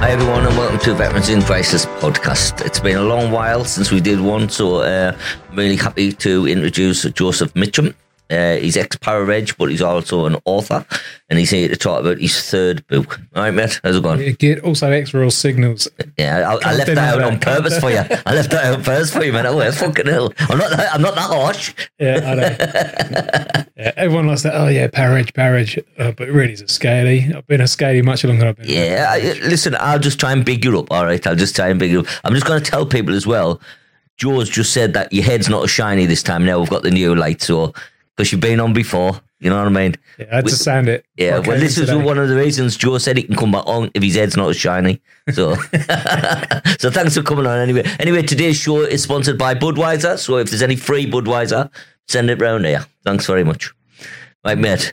Hi everyone, and welcome to Veterans in Crisis podcast. It's been a long while since we did one, so uh, I'm really happy to introduce Joseph Mitchum. Uh, he's ex Para-Reg, but he's also an author, and he's here to talk about his third book. All right, mate, how's it going? Get also ex Royal Signals. Yeah, I, I left that out on purpose for you. I left that out on purpose for you, man. Oh, fucking hell! I'm not. That, I'm not that harsh. Yeah, I know. yeah, everyone likes that. Oh yeah, power Para-Reg, Para-Reg, uh, but it really is a scaly. I've been a scaly much longer than I've been. Yeah, I, listen, I'll just try and big you up. All right, I'll just try and big you up. I'm just going to tell people as well. George just said that your head's not as shiny this time. Now we've got the new light, so because you've been on before, you know what I mean. Yeah, I had to sand it. Yeah, Okay, well, this is one of the reasons Joe said he can come back on if his head's not as shiny. So, so thanks for coming on anyway. Anyway, today's show is sponsored by Budweiser. So if there's any free Budweiser, send it round here. Thanks very much. Right, mate.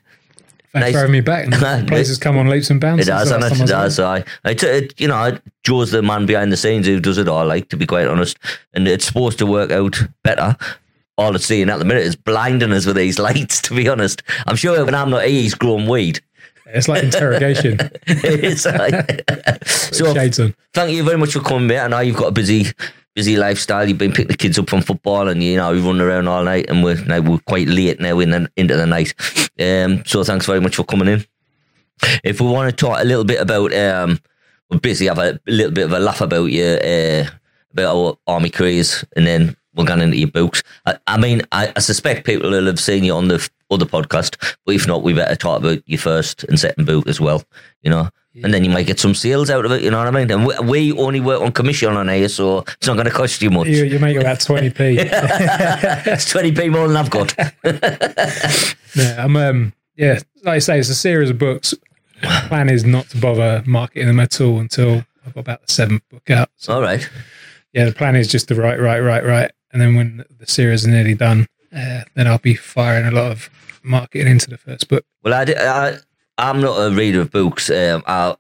Thanks nice. for having me back. The place has come on leaps and bounds. It does, and it time I was does. I, I, t- it, you know, Joe's the man behind the scenes who does it all. Like to be quite honest, and it's supposed to work out better. All it's seeing at the minute is blinding us with these lights. To be honest, I'm sure when I'm not here, he's growing weed. It's like interrogation. it's like, so thank you very much for coming, mate. I know you've got a busy, busy lifestyle. You've been picking the kids up from football, and you know you run around all night, and we're now we're quite late now in the, into the night. Um, so thanks very much for coming in. If we want to talk a little bit about, um, we'll basically have a little bit of a laugh about your uh, about our army careers, and then we'll get into your books. I, I mean, I, I suspect people will have seen you on the other podcast, but if not, we better talk about your first and second book as well. You know. And then you might get some sales out of it, you know what I mean? And we, we only work on commission on here, so it's not going to cost you much. You, you make about 20p. That's 20p more than I've got. yeah, I'm, um, yeah, like I say, it's a series of books. Plan is not to bother marketing them at all until I've got about the seventh book out. So, All right. yeah, the plan is just to write, write, write, write. And then when the series is nearly done, uh, then I'll be firing a lot of marketing into the first book. Well, I, I I'm not a reader of books. Um, I,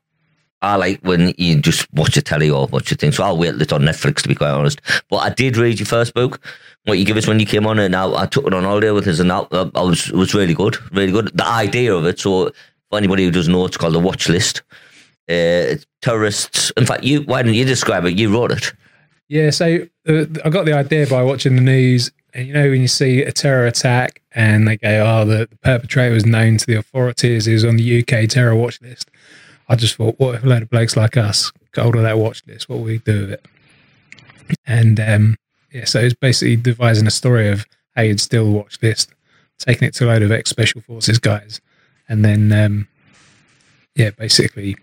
I like when you just watch a telly or watch a thing. So I'll wait till it's on Netflix, to be quite honest. But I did read your first book, what you give us when you came on, and I, I took it on holiday with us, and I, I was, it was really good, really good. The idea of it, so for anybody who doesn't know, it's called the Watch List. Uh, terrorists. In fact, you why don't you describe it? You wrote it. Yeah, so uh, I got the idea by watching the news. And you know, when you see a terror attack and they go, oh, the, the perpetrator was known to the authorities, he was on the UK terror watch list. I just thought, what if a load of blokes like us got hold of that watch list? What would we do with it? And um, yeah, so it's basically devising a story of how you'd steal the watch list, taking it to a load of ex special forces guys, and then, um, yeah, basically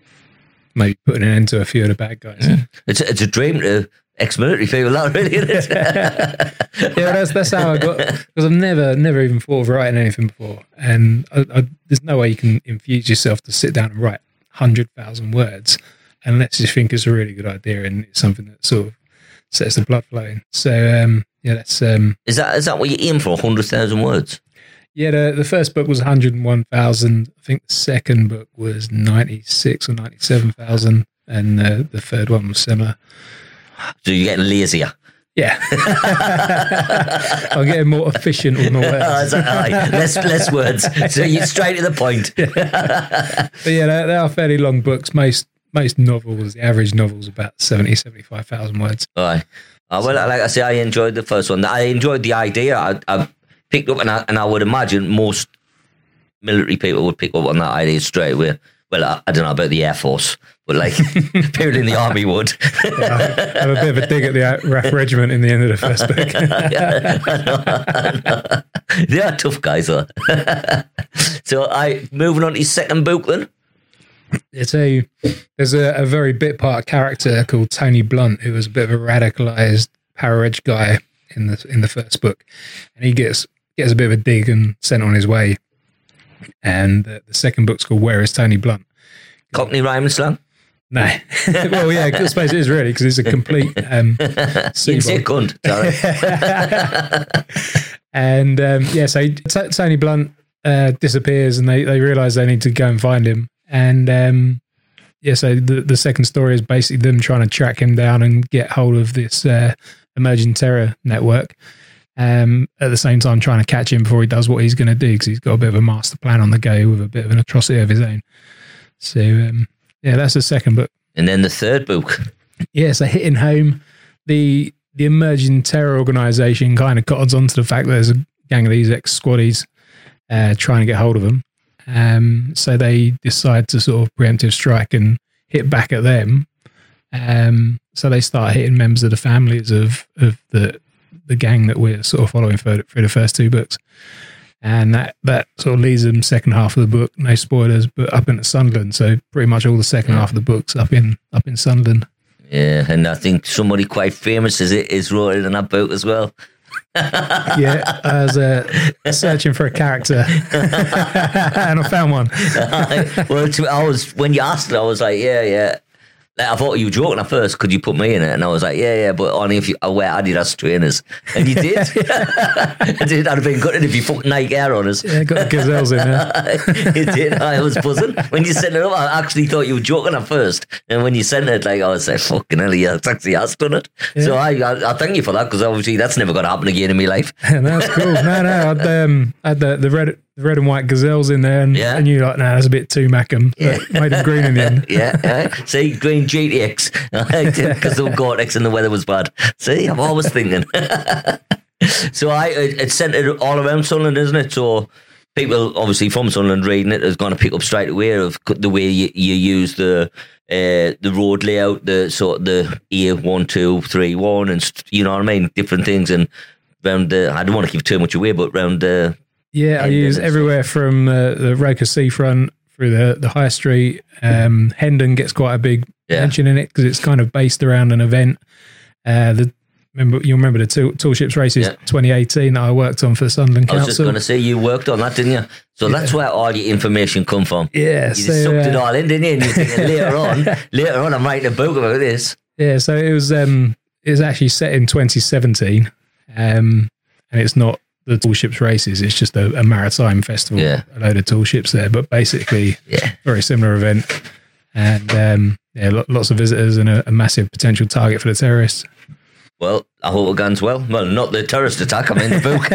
maybe putting an end to a few of the bad guys. It's it's a dream to ex-military people, that really isn't it? yeah, that's that's how I got because I've never never even thought of writing anything before, and I, I, there's no way you can infuse yourself to sit down and write hundred thousand words unless you think it's a really good idea and it's something that sort of sets the blood flowing. So um, yeah, that's um, Is that is that what you're aim for? Hundred thousand words. yeah. The, the first book was one hundred and one thousand. I think the second book was ninety six or ninety seven thousand, and uh, the third one was similar. So you're getting lazier. Yeah, I'm getting more efficient with my words. is that right? less less words. So you're straight to the point. But yeah, they, they are fairly long books. Most most novels, the average novel is about 70, 75,000 words. All right. Uh, well, like I say, I enjoyed the first one. I enjoyed the idea. I, I picked up, and I, and I would imagine most military people would pick up on that idea straight away. Well, I, I don't know about the Air Force, but like people in the army would. I have a bit of a dig at the uh, RAF regiment in the end of the first book. they are tough guys, though. so, I moving on to his second book then. it's a there's a, a very bit part character called Tony Blunt who was a bit of a radicalized Para-Reg guy in the in the first book, and he gets gets a bit of a dig and sent on his way. And the, the second book's called Where Is Tony Blunt? Cockney rhyme slang. No, well, yeah, I suppose it is really because it's a complete um, You can say Seabold. cunt. Sorry. And um, yeah, so T- Tony Blunt uh, disappears, and they, they realize they need to go and find him. And um, yeah, so the the second story is basically them trying to track him down and get hold of this uh, emerging terror network. Um, at the same time, trying to catch him before he does what he's going to do because he's got a bit of a master plan on the go with a bit of an atrocity of his own. So um, yeah, that's the second book. And then the third book. Yeah, so hitting home, the the emerging terror organization kind of cottons onto the fact that there's a gang of these ex squaddies uh, trying to get hold of them. Um, so they decide to sort of preemptive strike and hit back at them. Um, so they start hitting members of the families of of the the gang that we're sort of following for, for the first two books. And that, that sort of leads them second half of the book, no spoilers, but up into Sunderland. So pretty much all the second half of the books up in up in Sunderland. Yeah, and I think somebody quite famous is it is it in that book as well. yeah, I was uh, searching for a character, and I found one. well, I was when you asked it, I was like, yeah, yeah. Like, I thought you were joking at first. Could you put me in it? And I was like, yeah, yeah, but only if you I wear Adidas trainers. And you did. I did. I'd have been gutted if you put Nike Air on us. Yeah, got the gazelles in there. it did. I was buzzing when you sent it up. I actually thought you were joking at first, and when you sent it, like I was like, "Fucking hell, yeah, it's actually done it." So I, I, I thank you for that because obviously that's never going to happen again in my life. Yeah, that's cool. No, no, I'd um, had the the red the red and white gazelles in there, and, Yeah. and you're like, nah, that's a bit too Mackem. Yeah. Made them green in the end. yeah, yeah. See, green GTX because the Gore-Tex and the weather was bad. See, I'm always thinking. so I, it's centered all around Sunderland, isn't it? So people, obviously from Sunderland, reading it is going to pick up straight away of the way you, you use the uh, the road layout, the sort of the A one two three one, and st- you know what I mean, different things and. Round the, I don't want to give too much away, but round the Yeah, I use everywhere from uh, the Roker seafront through the the high street. Um, Hendon gets quite a big Yeah. mention in it because it's kind of based around an event. Uh, the remember you remember the tool, tool ships races Yeah. 2018 that I worked on for Sunderland I was just going to say you worked on that, didn't you? So that's where all your information come from. yeah, You just so, sucked it uh, all in, didn't you? And you're thinking later on, later on, I'm writing a book about this. Yeah, so it was um it was actually set in 2017, um, and it's not the tall ships races. It's just a, a maritime festival. Yeah. a load of tall ships there, but basically Yeah. very similar event, and um, yeah, lo- lots of visitors and a, a massive potential target for the terrorists. Well, I hope it goes well. Well, not the terrorist attack. I'm in the book.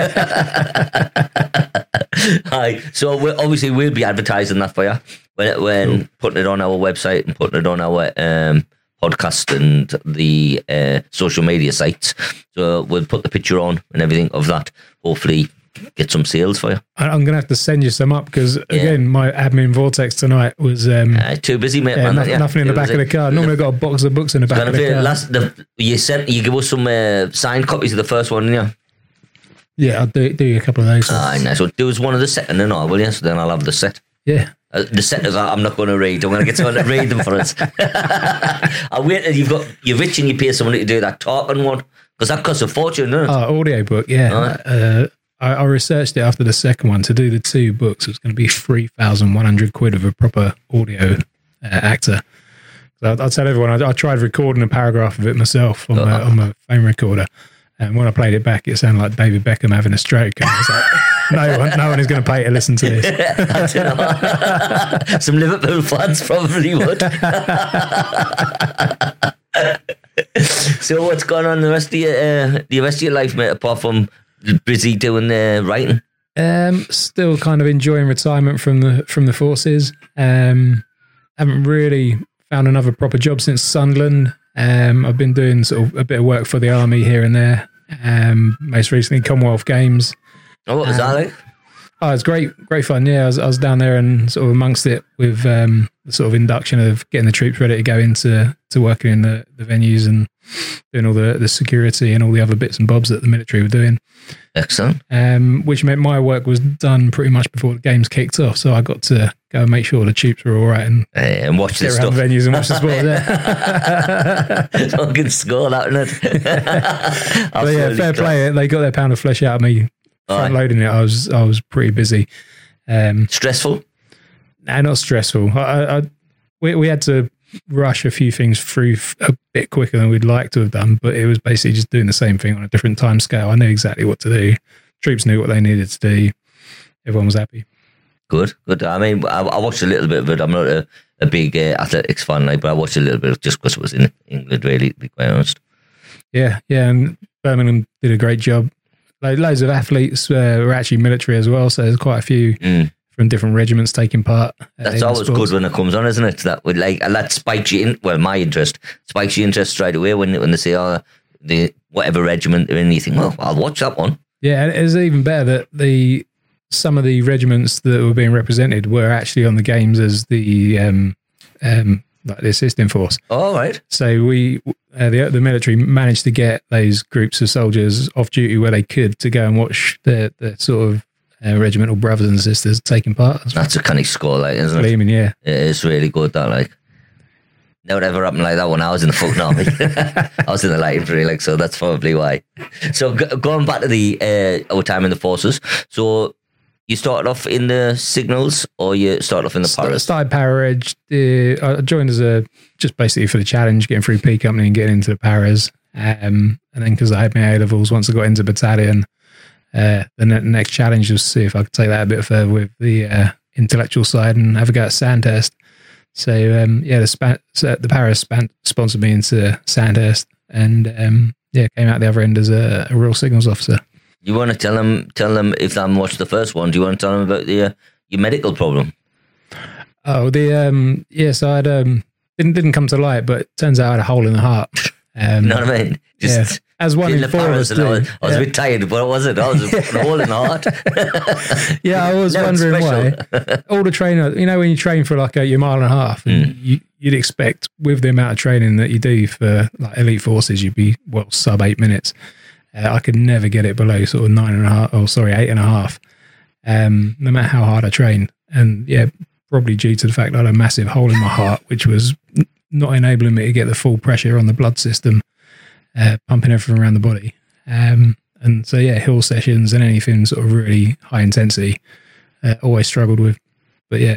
Hi. So obviously we'll be advertising that for you when when putting it on our website and putting it on our um, podcast and the uh, social media sites. So we'll put the picture on and everything of that. Hopefully, get some sales for you. I'm gonna have to send you some up because again, my admin vortex tonight was um, Uh, too busy, mate. yeah, man. nothing, yeah. nothing in the back of the car. Normally, I've got a box of books in the back of the car. last. The, you sent you give us some uh, signed copies of the first one, didn't yeah, I'll do, do a couple of those. Ah, nice. So do us one of the second and I will? So then I'll have the set. yeah, Uh, the set is I'm not going to read. I'm going to get someone to read them for us. I wait till you've got you're rich and you pay somebody to do that talking one because that costs a fortune, doesn't it? Oh, audio book, yeah. Right. Uh, I, I researched it after the second one to do the two books. It was going to be three thousand one hundred quid of a proper audio uh, actor. So I, I tell everyone I, I tried recording a paragraph of it myself on my, on my phone recorder, and when I played it back, it sounded like David Beckham having a stroke. And I was like, no one, no one is going to pay to listen to this. I don't know. Some Liverpool fans probably would. so what's going on the rest of your uh, the rest of your life, mate? Apart from busy doing uh, writing. Um, still kind of enjoying retirement from the from the forces. Um, haven't really found another proper job since Sunderland. Um, I've been doing sort of a bit of work for the army here and there. Um, most recently Commonwealth Games. Oh, what was that like? Oh, it's great, great fun. Yeah, I was, I was down there and sort of amongst it with um, the sort of induction of getting the troops ready to go into to working in the, the venues and doing all the, the security and all the other bits and bobs that the military were doing Excellent. um, which meant my work was done pretty much before the games kicked off. So I got to go and make sure the troops were all right and Uh, and watch around stuff. venues and watch the sport there. Fucking score that, innit? but yeah, fair play. They got their pound of flesh out of me front loading it. I was I was pretty busy. Um, Stressful. nah, not stressful. I, I, I we, we had to rush a few things through a bit quicker than we'd like to have done, but it was basically just doing the same thing on a different time scale. I knew exactly what to do. Troops knew what they needed to do. Everyone was happy. Good, good. I mean, I, I watched a little bit of it. I'm not a, a big uh, athletics fan, like, but I watched a little bit just because it was in England, really, to be quite honest. Yeah, yeah, and Birmingham did a great job. Like loads of athletes uh, were actually military as well, so there's quite a few Mm. from different regiments taking part. uh, That's always sports. good when it comes on, isn't it? That would like and that spikes you in. Well, my interest spikes your interest straight away when when they say, "Oh, the whatever regiment they're in." You think, "Well, I'll watch that one." Yeah, and it's even better that the some of the regiments that were being represented were actually on the games as the um, um, like the assisting force. All right, So we, uh, the the military, managed to get those groups of soldiers off duty where they could to go and watch the the sort of uh, regimental brothers and sisters taking part. That's that's a kind of score, like, isn't it? gleaming, yeah. It is really good. That like. Never ever happened like that when I was in the fucking army. I was in the light infantry, like so. That's probably why. So g- going back to the uh, our time in the forces. So you started off in the signals, or you started off in the St- started Para-Reg. The, I joined as a just basically for the challenge, getting through P Company and getting into the Paras. Um, and then because I had my A levels, once I got into battalion, uh, the ne- next challenge was to see if I could take that a bit further with the uh, intellectual side and have a go at Sandhurst. So um, yeah, the span, so the Paras span, sponsored me into Sandhurst, and um, yeah, came out the other end as a, a Royal Signals officer. You want to tell them, tell them if they haven't watched the first one. Do you want to tell them about the uh, your medical problem? Oh, the um, yes, I had um, didn't didn't come to light, but it turns out I had a hole in the heart. Um, You know what I mean? yeah, Just as one in four of us I was, I was yeah. a bit tired, but was it? I was a hole in the heart. Yeah, I was wondering special. why. All the trainer, you know, when you train for like a your mile and a half, Mm. you, you'd expect with the amount of training that you do for like elite forces, you'd be well sub eight minutes. Uh, I could never get it below sort of nine and a half, or sorry, eight and a half, um, no matter how hard I train. And yeah, probably due to the fact I had a massive hole in my heart, which was not enabling me to get the full pressure on the blood system, uh, pumping everything around the body. Um, and so yeah, hill sessions and anything sort of really high intensity, uh, always struggled with. But yeah,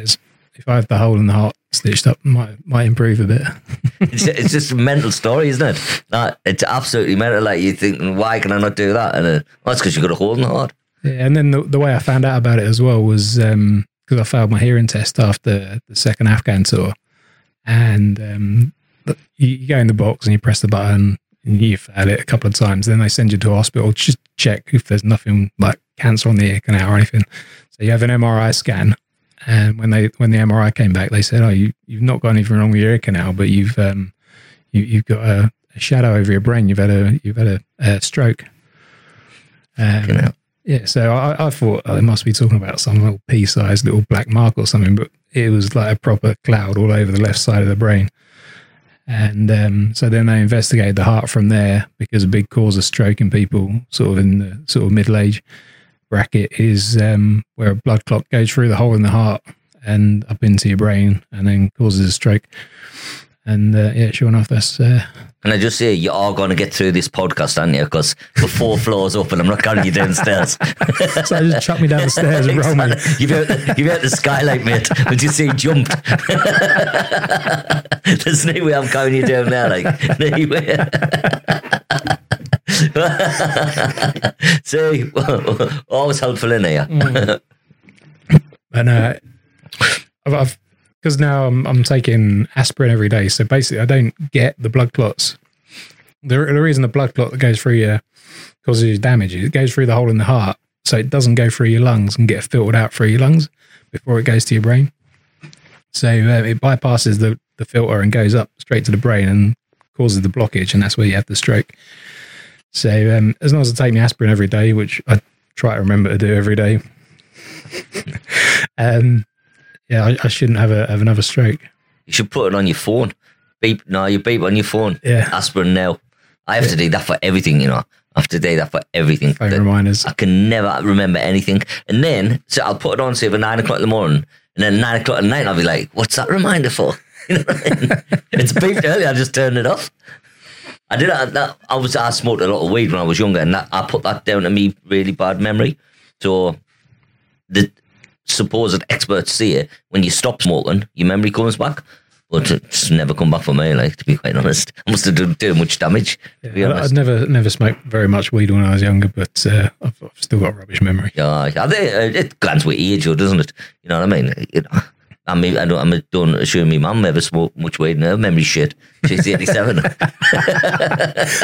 if I have the hole in the heart stitched up, might might improve a bit. it's, it's just a mental story, isn't it? It's absolutely mental. Like you think, why can I not do that? And uh, well, that's because you got a hole in the heart. Yeah, and then the, the way I found out about it as well was because I failed my hearing test after the second Afghan tour, and um, you, you go in the box and you press the button and you fail it a couple of times. Then they send you to a hospital just to check if there's nothing like cancer on the ear canal or anything. So you have an MRI scan, and when they when the MRI came back, they said, "Oh, you you've not got anything wrong with your ear canal, but you've um you you've got a, a shadow over your brain. You've had a you've had a, a stroke." Um, yeah, so I, I thought oh, they must be talking about some little pea-sized little black mark or something, but it was like a proper cloud all over the left side of the brain. And um, so then they investigated the heart from there because a big cause of stroke in people sort of in the sort of middle age bracket is um, where a blood clot goes through the hole in the heart and up into your brain and then causes a stroke. And uh, yeah, sure enough, that's uh, Can I just say you are going to get through this podcast, aren't you? Because we're four floors up, and I'm not carrying you downstairs. so just chuck me down the stairs and roll me. You've out, you've out the skylight, mate. Would you see jumped? There's no way I'm carrying you down there, like no way. See, always helpful in here. And uh, I've, because now I'm I'm taking aspirin every day, so basically I don't get the blood clots. The, the reason the blood clot that goes through your causes damage, it goes through the hole in the heart, so it doesn't go through your lungs and get filtered out through your lungs before it goes to your brain. So uh, it bypasses the the filter and goes up straight to the brain and causes the blockage, and that's where you have the stroke. So um, as long as I take my aspirin every day, which I try to remember to do every day, um, yeah, I, I shouldn't have a have another stroke. You should put it on your phone. Beep. No, you beep on your phone. Yeah, Aspirin now. I have to do that for everything, you know. I have to do that for everything. phone reminders. I can never remember anything. And then, so I'll put it on, say, for nine o'clock in the morning. And then nine o'clock at night, I'll be like, what's that reminder for? You know what I mean? it's beeped early. I just turned it off. I did that. that I was I smoked a lot of weed when I was younger, and that, I put that down to me really bad memory. So the supposed experts say it when you stop smoking, your memory comes back. But it's never come back for me. Like to be quite honest, I must have done too much damage. To be Yeah, I- honest. I'd never never smoked very much weed when I was younger, but uh, I've, I've still got a rubbish memory. Yeah, I think uh, it glance with age, doesn't it? You know what I mean? You know, I mean, I don't, I'm don't assume my mum ever smoked much weed. No memory shit. She's 87.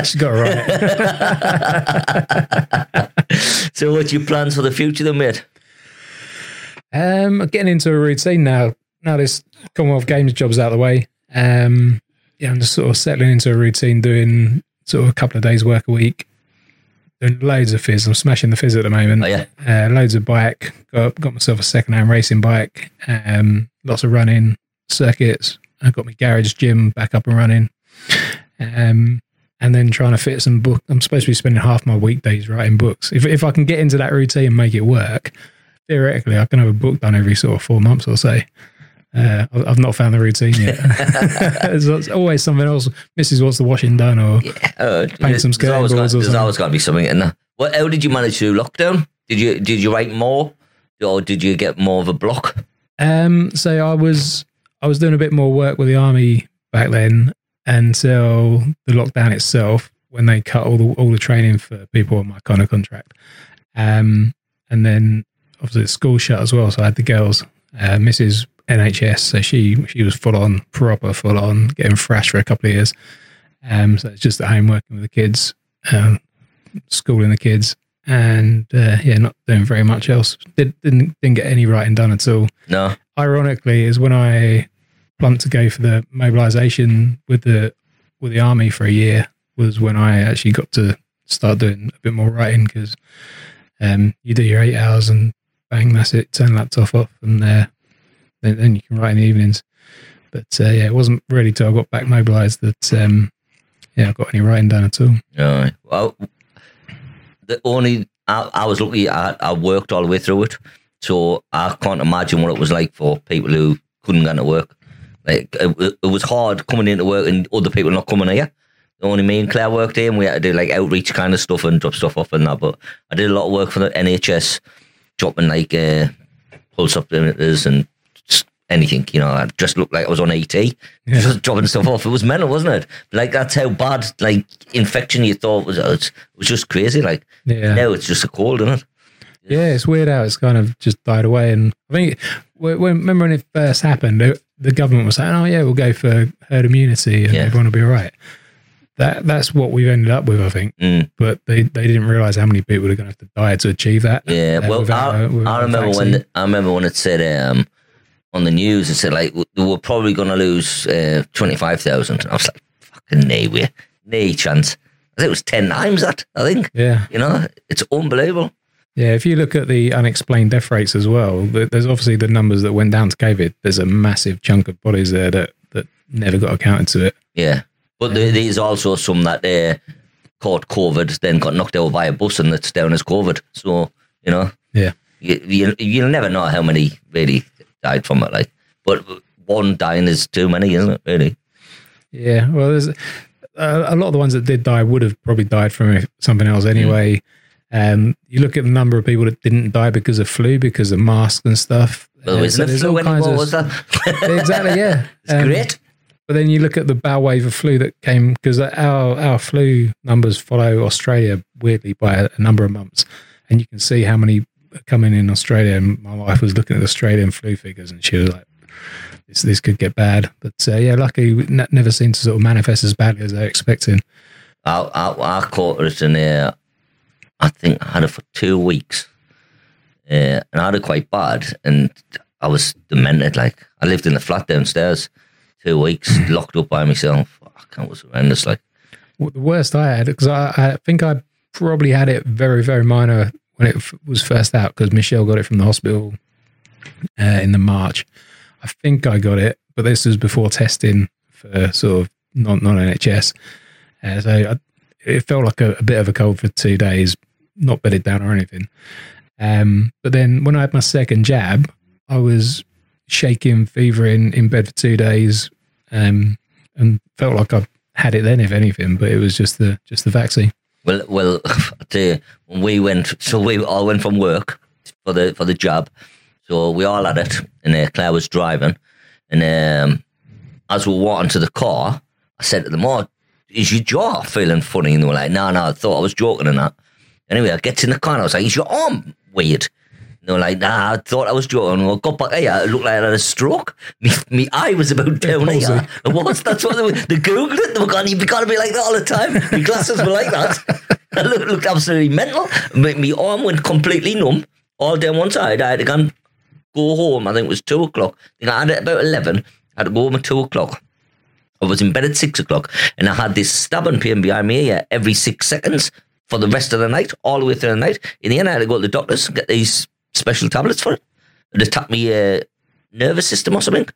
She's got it right. so, what's your plans for the future, then, mate? Um, getting into a routine now. Now this Commonwealth Games job's out of the way. Um, yeah, I'm just sort of settling into a routine, doing sort of a couple of days work a week, doing loads of fizz. I'm smashing the fizz at the moment. Oh yeah, Uh, loads of bike. Got got myself a second hand racing bike. Um, lots of running circuits. I got my garage gym back up and running. Um, and then trying to fit some book. I'm supposed to be spending half my weekdays writing books. If if I can get into that routine and make it work, theoretically, I can have a book done every sort of four months or so. Uh, I've not found the routine yet. there's there's always something else. Mrs. wants the washing done, or uh, Paint some there's always skateboards There's something. always got to be something in there. What? How did you manage to do lockdown? Did you did you write more, or did you get more of a block? Um, so I was I was doing a bit more work with the army back then until the lockdown itself, when they cut all the all the training for people on my kind of contract. Um, and then obviously the school shut as well, so I had the girls, uh, Mrs. NHS, so she she was full on, proper full on, getting thrashed for a couple of years. Um, so it's just at home working with the kids, um, schooling the kids, and uh, yeah, not doing very much else. Did, didn't didn't get any writing done at all No. ironically is when I plumped to go for the mobilization with the with the army for a year was when I actually got to start doing a bit more writing because um, you do your eight hours and bang that's it turn laptop off and uh, then, then you can write in the evenings but uh, yeah it wasn't really till I got back mobilized that um, yeah I got any writing done at all All right. Well, the only I, I was lucky. I, I worked all the way through it, so I can't imagine what it was like for people who couldn't get to work. Like it, it was hard coming into work and other people not coming here. Only me and Claire worked here, and we had to do like outreach kind of stuff and drop stuff off and that. But I did a lot of work for the NHS, dropping like uh, pulse oximeters and just anything. You know, I just looked like I was on ET, just dropping stuff off. It was mental, wasn't it? Like that's how bad like infection you thought was. It was, just crazy. Like yeah now it's just a cold, isn't it? Yeah, it's weird how it's kind of just died away. And I think, when, when- remember when it first happened, the, government was saying, "Oh yeah, we'll go for herd immunity and Yeah. everyone will be all right." That that's what we've ended up with, I think. Mm. But they, they didn't realize how many people are going to have to die to achieve that. Yeah, uh, well, I, a- without I a remember vaccine. when I remember when it said um, on the news, and said like we we're probably going to lose uh, twenty five thousand. I was like, fucking no way, no chance. I think it was ten times that. I think Yeah, you know it's unbelievable. yeah. If you look at the unexplained death rates as well, there's obviously the numbers that went down to COVID. There's a massive chunk of bodies there that that never got accounted to it. Yeah, but there, there's also some that uh, caught COVID, then got knocked out by a bus, and that's down as COVID. So you know, Yeah. you, you you'll never know how many really died from it. Like, but one dying is too many, isn't it? Really? Yeah, well, there's uh, a lot of the ones that did die would have probably died from something else anyway. Um, you look at the number of people that didn't die because of flu, because of masks and stuff. Well, Uh, isn't so flu anymore? of- Was that? exactly, yeah. it's Um, great. But then you look at the bow wave of flu that came because our our flu numbers follow Australia weirdly by a, a number of months, and you can see how many coming in Australia. And my wife was looking at the Australian flu figures, and she was like, "This this could get bad." But uh, yeah, luckily, ne- never seemed to sort of manifest as badly as they're expecting. I, I, I caught it in uh, I think I had it for two weeks. Uh, and I had it quite bad. And I was demented. Like, I lived in the flat downstairs two weeks, locked up by myself. Fuck, it was horrendous. Like, Well, the worst I had because I, I think I probably had it very very minor when it f- was first out because Michelle got it from the hospital uh, in the March. I think I got it, but this was before testing for sort of non NHS. Uh, so I, it felt like a, a bit of a cold for two days, not bedded down or anything. Um, but then when I had my second jab, I was shaking, fevering in bed for two days, um, and felt like I had it then, if anything. But it was just the just the vaccine. Well, well, we went, so we all went from work for the for the job. So we all had it, and uh, Claire was driving. And um, as we were walking to the car, I said to them, "Oh, is your jaw feeling funny?" And they were like, "No, no, I thought I was joking and that." Anyway, I get in the car and I was like, "Is your arm weird?" They were like, "Nah, I thought I was joking." And I got back here, it looked like I had a stroke. Me, me eye was about down here. It was. That's what they, were, they googled it. They were going, "You've got to be like that all the time." My glasses were like that. I looked, looked absolutely mental. My, my arm went completely numb, all down one side. I had to go go home. I think it was two o'clock. I had it about eleven. I had to go home at two o'clock. I was in bed at six o'clock, and I had this stabbing pain behind my ear every six seconds for the rest of the night, all the way through the night. In the end, I had to go to the doctors and get these special tablets for it. It attacked me uh, nervous system or something.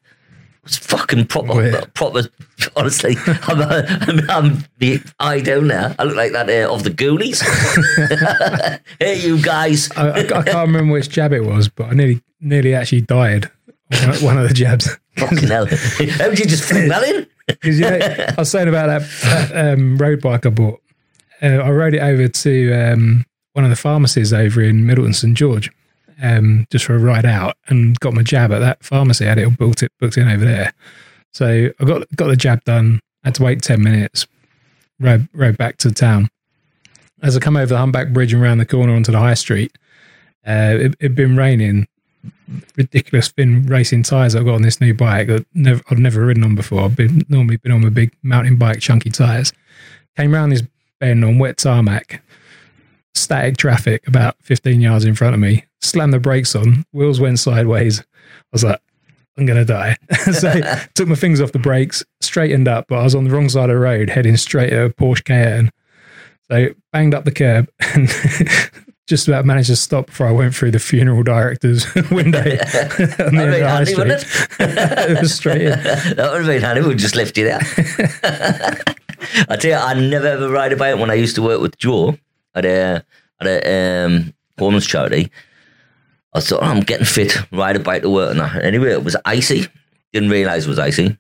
It's fucking proper, Weird. proper. Honestly, I'm, I'm, I'm the eye down there. I look like that uh, of the Goonies. hey, you guys! I, I, I can't remember which jab it was, but I nearly nearly actually died. on One of the jabs. Fucking hell! How did you just fit that in? Because you know, I was saying about that, that um, road bike I bought. Uh, I rode it over to um, one of the pharmacies over in Middleton St George, um, just for a ride out, and got my jab at that pharmacy. I had it all booked it booked in over there. So I got got the jab done. Had to wait ten minutes. Rode rode back to town. As I come over the humpback bridge and round the corner onto the high street, uh, it had been raining. Ridiculous thin racing tyres I've got on this new bike that never, I've never ridden on before. I've been normally been on my big mountain bike, chunky tyres. Came round this bend on wet tarmac, static traffic about 15 yards in front of me, slammed the brakes on, wheels went sideways. I was like, I'm going to die. so took my fingers off the brakes, straightened up, but I was on the wrong side of the road, heading straight at a Porsche Cayenne. So banged up the curb and just about managed to stop before I went through the funeral director's window on the That'd end of high street. it? it was straight in. that would have been handy. We'd just left you there. I tell you, I never ever ride a bike when I used to work with Joe at a at a um, women's charity. I thought, oh, I'm getting fit, ride a bike to work and that. Anyway, it was icy. Didn't realise it was icy.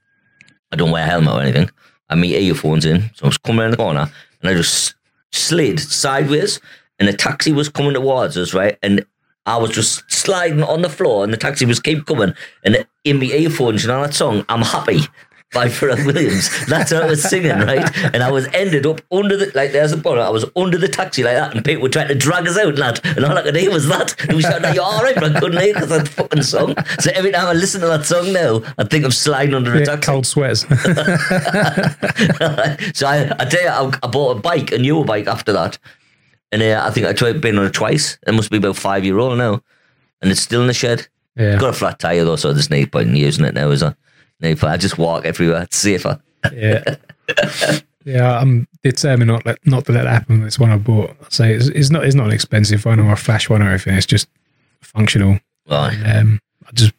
I don't wear a helmet or anything. I my earphones in, so I was coming around the corner and I just slid sideways and a taxi was coming towards us, right? And I was just sliding on the floor and the taxi was keep coming. And in my earphones, you know that song, I'm Happy by Pharrell Williams. That's what I was singing, right? And I was ended up under the, like there's a bonnet, I was under the taxi like that and people were trying to drag us out, lad. And all I could hear was that. And we shouted, are you all right? But I couldn't hear because that fucking song. So every time I listen to that song now, I think I'm sliding under a Yeah, taxi. cold sweats. so I, I tell you, I, I bought a bike, a newer bike after that, and uh, I think I tried been on it twice. It must be about five year old now, and it's still in the shed. yeah. Got a flat tire though, so there's no point in using it now. Is there? No. I just walk everywhere. It's safer. yeah. Yeah, I'm determined not let, not to let that happen. This one I bought. So it's, it's not it's not an expensive one or a flash one or anything. It's just functional. Right. Um, I just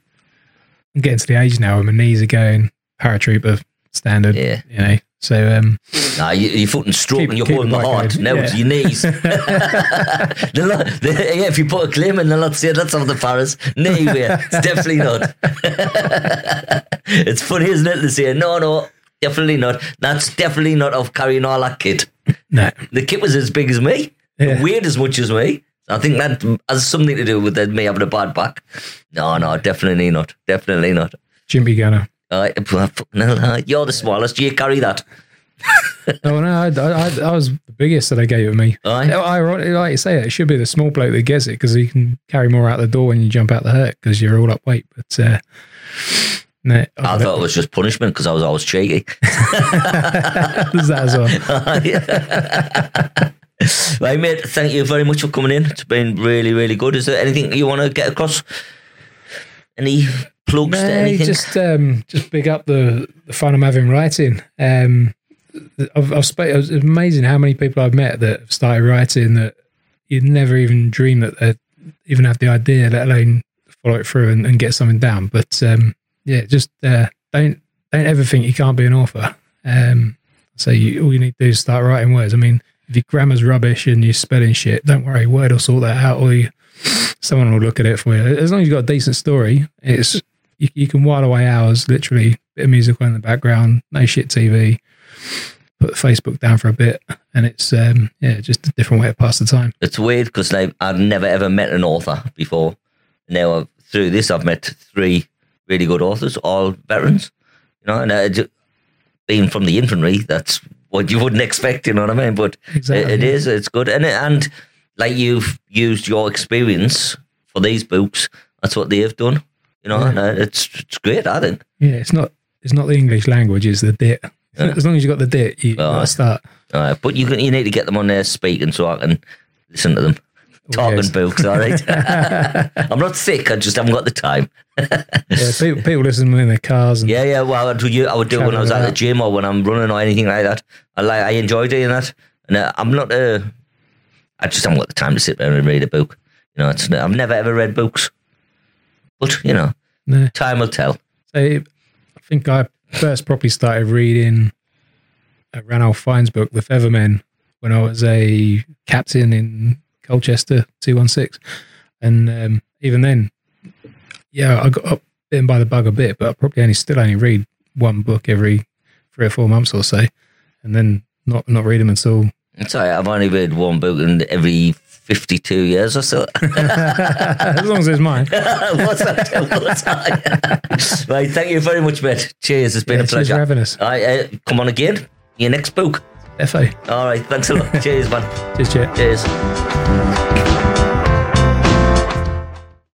I'm getting to the age now where my knees are going paratrooper standard. Yeah. You know. So um, Nah, you, you're fucking stroking. Keep- you're keep holding the heart. Now Yeah. it's your knees. Not- they- yeah, if you put a claim in, they'll not say that's of the Paras. No way. It's definitely not. it's funny, isn't it? They say, no, no, definitely not. That's definitely not of carrying all that kit. no. The kit was as big as me, Yeah. weighed as much as me. I think that has something to do with me having a bad back. No, no, definitely not. Definitely not. Gimpy gunner. Uh, you're the smallest. You carry that. Oh no, I, I, I was the biggest that they gave it me. Aye. Ironically, like you say, it should be the small bloke that gets it because he can carry more out the door when you jump out the Herc because you're all up weight. But uh, no, I thought it was just punishment because I was always cheeky. that as well. right, mate. Thank you very much for coming in. It's been really, really good. Is there anything you want to get across? Any plugs to No, anything? just um, just big up the, the fun I'm having writing. Um, I've, I've sp- it's amazing how many people I've met that have started writing that you'd never even dream that they even have the idea, let alone follow it through and, and get something down. But um, yeah, just uh, don't don't ever think you can't be an author. Um, so you, all you need to do is start writing words. I mean, if your grammar's rubbish and you're spelling shit, don't worry, Word will sort that out, or you, someone will look at it for you. As long as you've got a decent story, it's you, you can while away hours, literally, bit of music on in the background, no shit TV, put Facebook down for a bit, and it's um, yeah, just a different way to pass the time. it's weird because like I've never ever met an author before. Now I've, through this, I've met three really good authors, all veterans. You know, and uh, ju- being from the infantry, that's what you wouldn't expect. You know what I mean? But Exactly, it, it is. It's good, and it, and like you've used your experience for these books. That's what they've done. You know, Yeah. uh, it's it's great. I think. Yeah, it's not it's not the English language, it's the dit. Yeah. As long as you got the dit, you Oh. to start. Uh, but you can you need to get them on there speaking so I can listen to them. talking yes. books. All right. I'm not sick. I just haven't got the time. Yeah, people, people listen in their cars. And Yeah, yeah. Well, I would, you- I would do it when I was at the gym or when I'm running or anything like that. I like. I enjoy doing that, and uh, I'm not. Uh, I just haven't got the time to sit there and read a book. You know, it's. I've never ever read books, but you know, No. time will tell. So I think I first properly started reading uh, Ranulph Fiennes' book, The Feathermen, when I was a captain in Colchester 216. And um, even then, yeah, I got up bitten by the bug a bit, but I probably only still only read one book every three or four months or so. And then not, not read them until right. I've only read one book and every 52 years or so. as long as it's mine. What's that? What's that? right. Thank you very much, mate. Cheers. It's been Yeah, a cheers pleasure. having us. Uh, come on again. Your next book. FO. All right. Thanks a lot. Cheers, man. Cheers, Chet. Cheers.